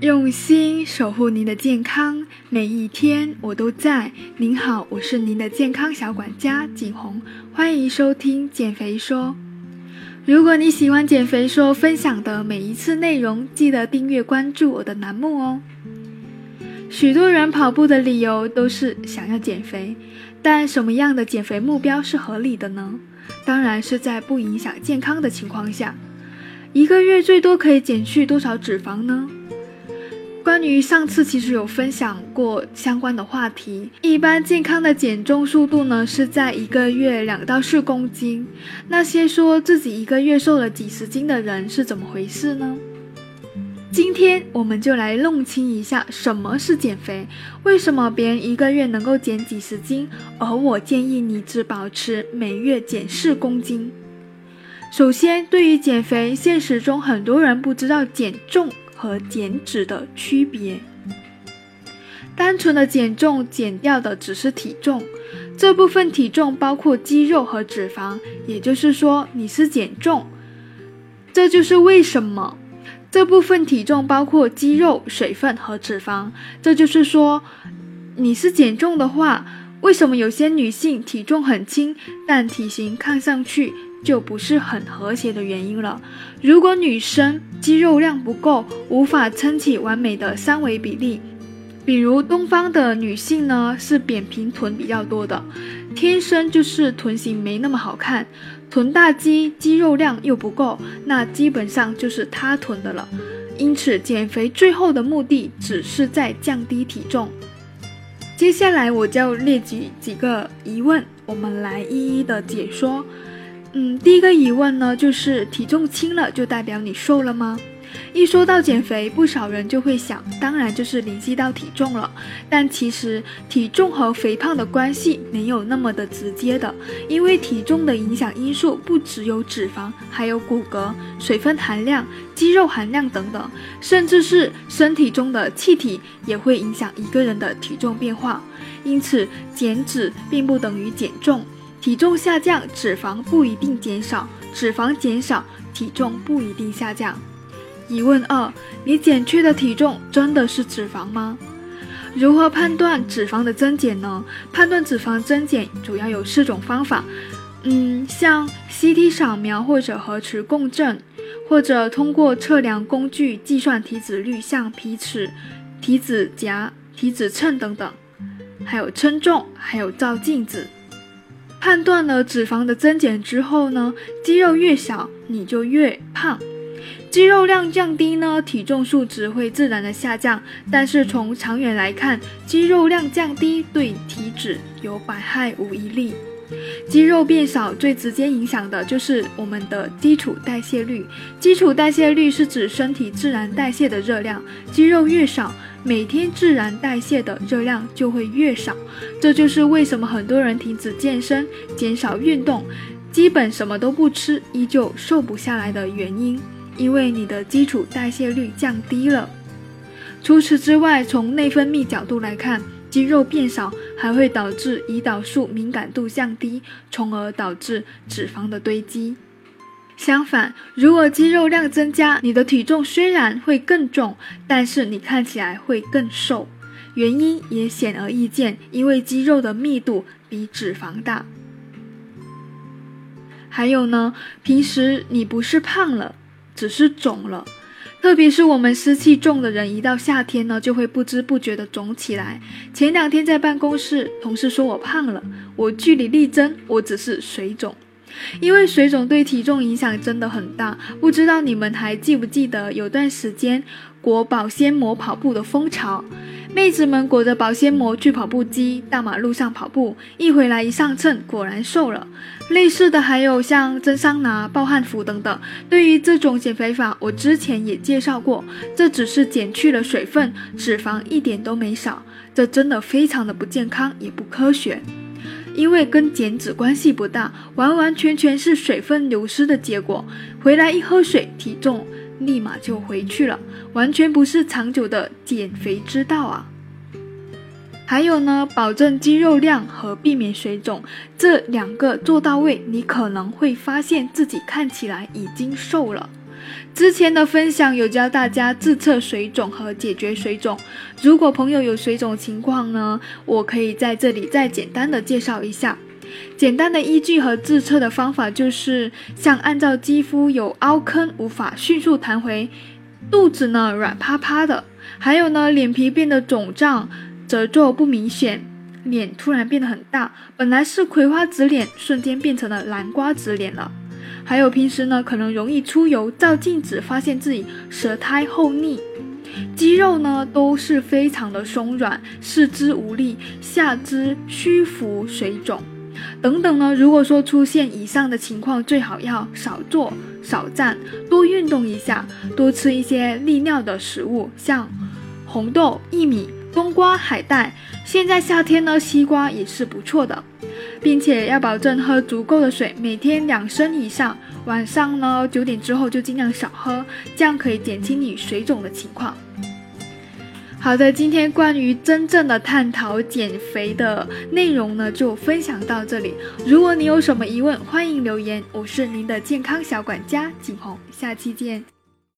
用心守护您的健康，每一天我都在。您好，我是您的健康小管家景红，欢迎收听减肥说。如果你喜欢减肥说分享的每一次内容，记得订阅关注我的栏目哦。许多人跑步的理由都是想要减肥，但什么样的减肥目标是合理的呢？当然是在不影响健康的情况下。一个月最多可以减去多少脂肪呢？关于上次其实有分享过相关的话题，一般健康的减重速度呢是在一个月两到四公斤。那些说自己一个月瘦了几十斤的人是怎么回事呢？今天我们就来弄清一下什么是减肥，为什么别人一个月能够减几十斤，而我建议你只保持每月减四公斤。首先，对于减肥，现实中很多人不知道减重。和减脂的区别，单纯的减重减掉的只是体重，这部分体重包括肌肉和脂肪，也就是说你是减重。这就是为什么这部分体重包括肌肉、水分和脂肪。这就是说你是减重的话，为什么有些女性体重很轻，但体型看上去？就不是很和谐的原因了。如果女生肌肉量不够，无法撑起完美的三维比例，比如东方的女性呢是扁平臀比较多的，天生就是臀型没那么好看，臀大肌肌肉量又不够，那基本上就是塌臀的了。因此，减肥最后的目的只是在降低体重。接下来我就列举几个疑问，我们来一一的解说。嗯，第一个疑问呢，就是体重轻了就代表你瘦了吗？一说到减肥，不少人就会想，当然就是联系到体重了。但其实体重和肥胖的关系没有那么的直接的，因为体重的影响因素不只有脂肪，还有骨骼、水分含量、肌肉含量等等，甚至是身体中的气体也会影响一个人的体重变化。因此，减脂并不等于减重。体重下降，脂肪不一定减少；脂肪减少，体重不一定下降。疑问二：你减去的体重真的是脂肪吗？如何判断脂肪的增减呢？判断脂肪增减主要有四种方法，嗯，像 CT 扫描或者核磁共振，或者通过测量工具计算体脂率，像皮尺、体脂夹、体脂秤等等，还有称重，还有照镜子。判断了脂肪的增减之后呢，肌肉越小你就越胖，肌肉量降低呢，体重数值会自然的下降。但是从长远来看，肌肉量降低对体脂有百害无一利。肌肉变少最直接影响的就是我们的基础代谢率。基础代谢率是指身体自然代谢的热量，肌肉越少。每天自然代谢的热量就会越少，这就是为什么很多人停止健身、减少运动，基本什么都不吃，依旧瘦不下来的原因。因为你的基础代谢率降低了。除此之外，从内分泌角度来看，肌肉变少还会导致胰岛素敏感度降低，从而导致脂肪的堆积。相反，如果肌肉量增加，你的体重虽然会更重，但是你看起来会更瘦。原因也显而易见，因为肌肉的密度比脂肪大。还有呢，平时你不是胖了，只是肿了。特别是我们湿气重的人，一到夏天呢，就会不知不觉的肿起来。前两天在办公室，同事说我胖了，我据理力争，我只是水肿。因为水肿对体重影响真的很大，不知道你们还记不记得有段时间裹保鲜膜跑步的风潮，妹子们裹着保鲜膜去跑步机、大马路上跑步，一回来一上秤，果然瘦了。类似的还有像蒸桑拿、暴汗服等等。对于这种减肥法，我之前也介绍过，这只是减去了水分，脂肪一点都没少，这真的非常的不健康，也不科学。因为跟减脂关系不大，完完全全是水分流失的结果。回来一喝水，体重立马就回去了，完全不是长久的减肥之道啊！还有呢，保证肌肉量和避免水肿这两个做到位，你可能会发现自己看起来已经瘦了。之前的分享有教大家自测水肿和解决水肿。如果朋友有水肿情况呢，我可以在这里再简单的介绍一下。简单的依据和自测的方法就是，像按照肌肤有凹坑无法迅速弹回，肚子呢软趴趴的，还有呢脸皮变得肿胀，褶皱不明显，脸突然变得很大，本来是葵花籽脸，瞬间变成了南瓜籽脸了。还有平时呢可能容易出油，照镜子发现自己舌苔厚腻，肌肉呢都是非常的松软，四肢无力，下肢虚浮水肿。等等呢？如果说出现以上的情况，最好要少坐、少站，多运动一下，多吃一些利尿的食物，像红豆、薏米、冬瓜、海带。现在夏天呢，西瓜也是不错的，并且要保证喝足够的水，每天两升以上。晚上呢，九点之后就尽量少喝，这样可以减轻你水肿的情况。好的，今天关于真正的探讨减肥的内容呢，就分享到这里。如果你有什么疑问，欢迎留言。我是您的健康小管家景红，下期见。